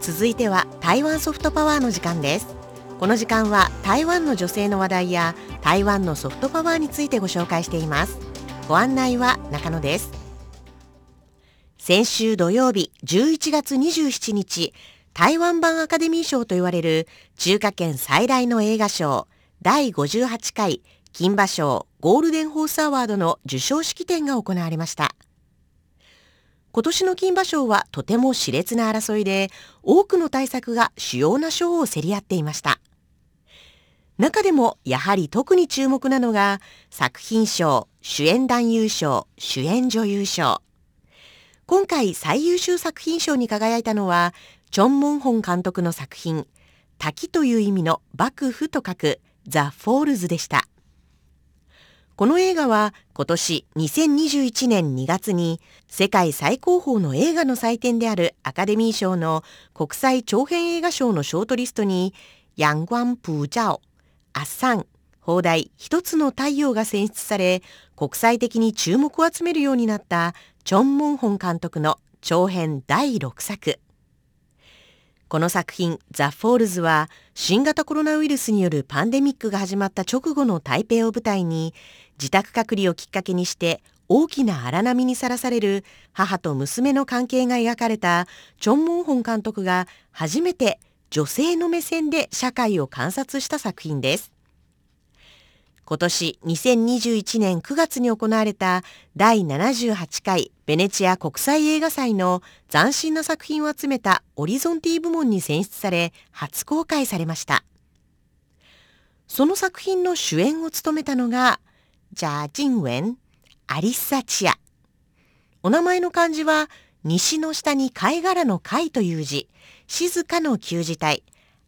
続いては台湾ソフトパワーの時間です。この時間は台湾の女性の話題や台湾のソフトパワーについてご紹介しています。ご案内は中野です。先週土曜日11月27日台湾版アカデミー賞と言われる中華圏最大の映画賞第58回金馬賞ゴールデンホースアワードの授賞式典が行われました。今年の金馬賞はとても熾烈な争いで多くの大作が主要な賞を競り合っていました。中でもやはり特に注目なのが作品賞主演男優賞主演女優賞。今回最優秀作品賞に輝いたのはチョン・モンホン監督の作品滝という意味の瀑布と書く The Falls でした。この映画は今年2021年2月に世界最高峰の映画の祭典であるアカデミー賞の国際長編映画賞のショートリストに陽光普照、A Sun、邦題一つの太陽が選出され国際的に注目を集めるようになったチョン・モンホン監督の長編第6作。この作品 The Falls は新型コロナウイルスによるパンデミックが始まった直後の台北を舞台に自宅隔離をきっかけにして大きな荒波にさらされる母と娘の関係が描かれたチョン・モンホン監督が初めて女性の目線で社会を観察した作品です。今年2021年9月に行われた第78回ベネチア国際映画祭の斬新な作品を集めたオリゾンティ部門に選出され初公開されました。その作品の主演を務めたのがジャージンウェン、アリッサチア。お名前の漢字は西の下に貝殻の貝という字、静かの旧字体、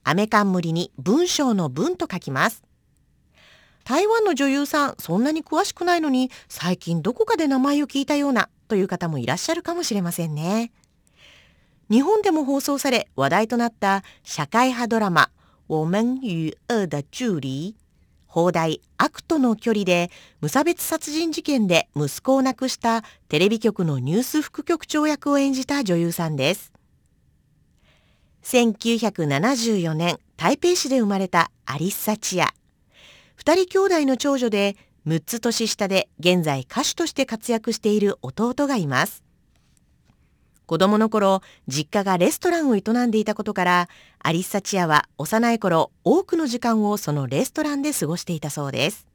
アメカンムリに文章の文と書きます。台湾の女優さんそんなに詳しくないのに最近どこかで名前を聞いたようなという方もいらっしゃるかもしれませんね。日本でも放送され話題となった社会派ドラマ「我们与恶的距離」放題悪との距離で無差別殺人事件で息子を亡くしたテレビ局のニュース副局長役を演じた女優さんです。1974年台北市で生まれたアリッサ・チア。二人兄弟の長女で6つ年下で現在歌手として活躍している弟がいます。子供の頃、実家がレストランを営んでいたことから、アリッサチアは幼い頃、多くの時間をそのレストランで過ごしていたそうです。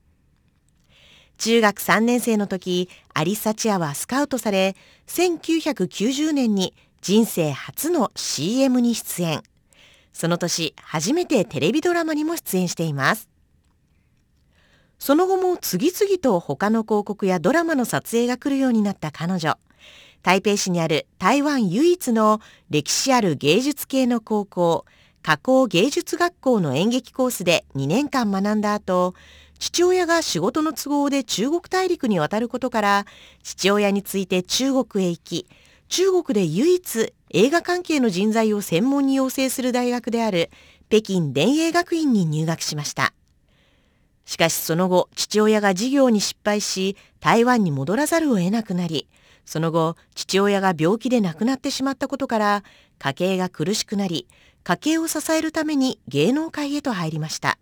中学3年生の時、アリッサチアはスカウトされ、1990年に人生初の CM に出演。その年、初めてテレビドラマにも出演しています。その後も次々と他の広告やドラマの撮影が来るようになった彼女。台北市にある台湾唯一の歴史ある芸術系の高校、加工芸術学校の演劇コースで2年間学んだ後、父親が仕事の都合で中国大陸に渡ることから、父親について中国へ行き、中国で唯一映画関係の人材を専門に養成する大学である北京電影学院に入学しました。しかしその後、父親が事業に失敗し、台湾に戻らざるを得なくなり、その後、父親が病気で亡くなってしまったことから、家計が苦しくなり、家計を支えるために芸能界へと入りました。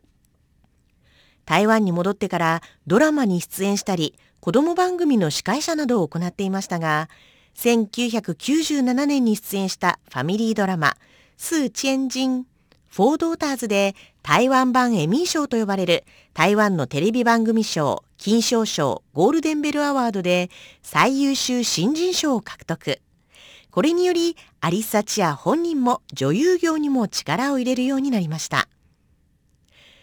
台湾に戻ってからドラマに出演したり、子供番組の司会者などを行っていましたが、1997年に出演したファミリードラマ、スー・チェンジンフォードーターズで台湾版エミー賞と呼ばれる台湾のテレビ番組賞、金賞賞、ゴールデンベルアワードで最優秀新人賞を獲得。これによりアリサチア本人も女優業にも力を入れるようになりました。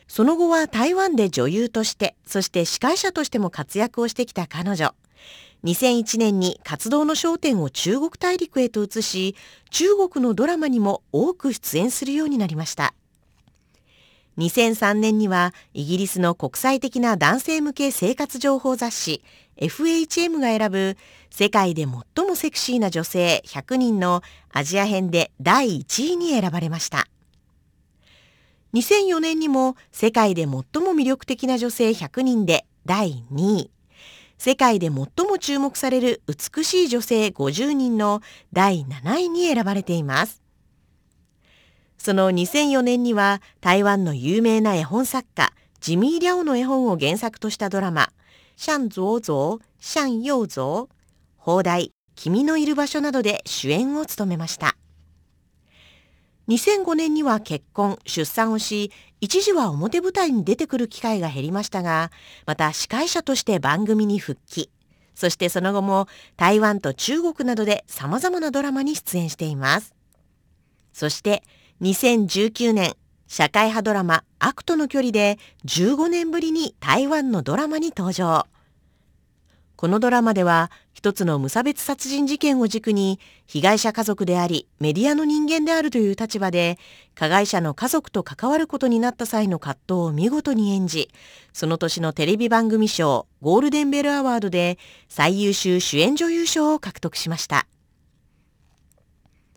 その後は台湾で女優として、そして司会者としても活躍をしてきた彼女。2001年に活動の焦点を中国大陸へと移し、中国のドラマにも多く出演するようになりました。2003年にはイギリスの国際的な男性向け生活情報雑誌 FHM が選ぶ世界で最もセクシーな女性100人のアジア編で第1位に選ばれました。2004年にも世界で最も魅力的な女性100人で第2位世界で最も注目される美しい女性50人の第7位に選ばれていますその2004年には台湾の有名な絵本作家ジミー・リャオの絵本を原作としたドラマ「シャン・ゾウゾウ、シャン・ヨウゾウ」放題「君のいる場所」などで主演を務めました2005年には結婚、出産をし、一時は表舞台に出てくる機会が減りましたが、また司会者として番組に復帰。そしてその後も台湾と中国などで様々なドラマに出演しています。そして2019年、社会派ドラマ悪との距離で15年ぶりに台湾のドラマに登場。このドラマでは一つの無差別殺人事件を軸に被害者家族でありメディアの人間であるという立場で加害者の家族と関わることになった際の葛藤を見事に演じその年のテレビ番組賞ゴールデンベルアワードで最優秀主演女優賞を獲得しました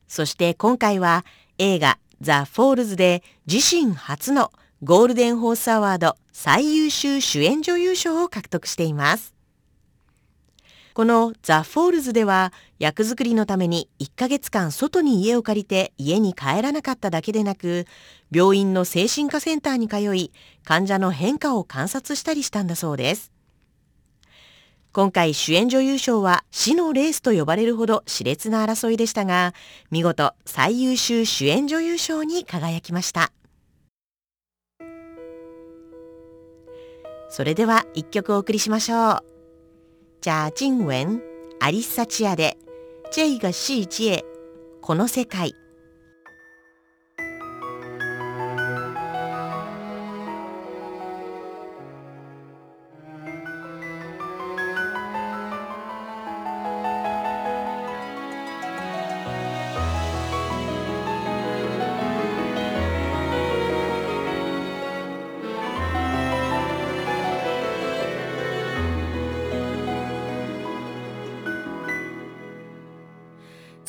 そして今回は映画 The Falls で自身初の Golden Horse Award 最優秀主演女優賞を獲得しています。この The Falls では役作りのために1ヶ月間外に家を借りて家に帰らなかっただけでなく病院の精神科センターに通い患者の変化を観察したりしたんだそうです。今回主演女優賞は死のレースと呼ばれるほど熾烈な争いでしたが見事最優秀主演女優賞に輝きましたそれでは一曲お送りしましょう贾静雯、アリッサチアで、这个世界、この世界。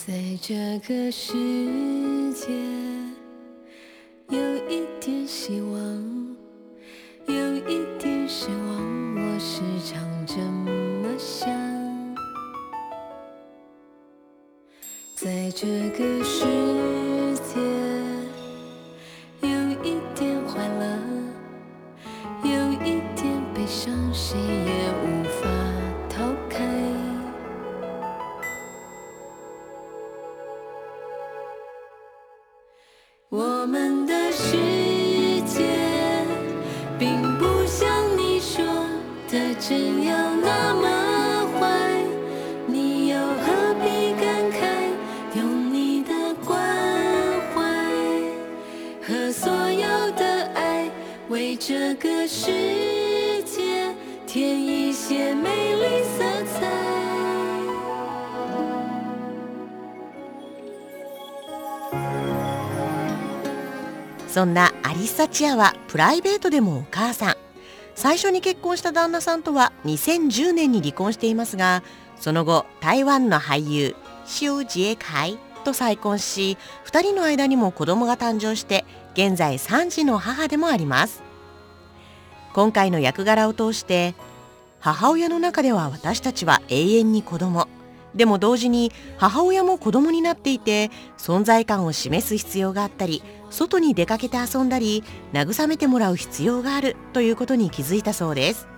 在这个世界，有一点希望，有一点失望，我时常这么想。在这个世为这个世界添一些美丽色彩。そんなアリサチアはプライベートでもお母さん最初に結婚した旦那さんとは2010年に離婚していますがその後台湾の俳優周ジ海と再婚し2人の間にも子供が誕生して現在3児の母でもあります今回の役柄を通して母親の中では私たちは永遠に子供。でも同時に母親も子供になっていて存在感を示す必要があったり外に出かけて遊んだり慰めてもらう必要があるということに気づいたそうです。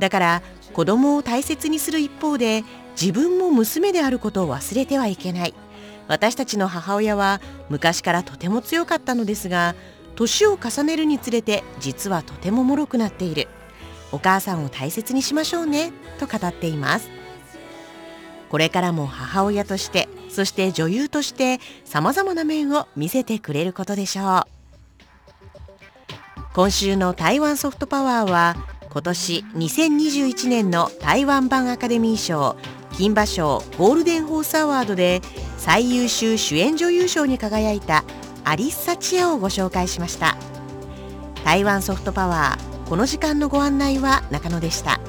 だから子供を大切にする一方で自分も娘であることを忘れてはいけない。私たちの母親は昔からとても強かったのですが年を重ねるにつれて実はとても脆くなっている。お母さんを大切にしましょうねと語っています。これからも母親としてそして女優としてさまざまな面を見せてくれることでしょう。今週の台湾ソフトパワーは今年2021年の台湾版アカデミー賞金馬賞ゴールデンホースアワードで最優秀主演女優賞に輝いたアリッサ・チアをご紹介しました。台湾ソフトパワーこの時間のご案内は中野でした。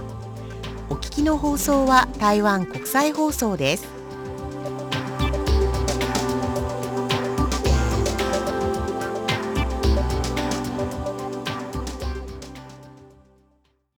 お聞きの放送は台湾国際放送です。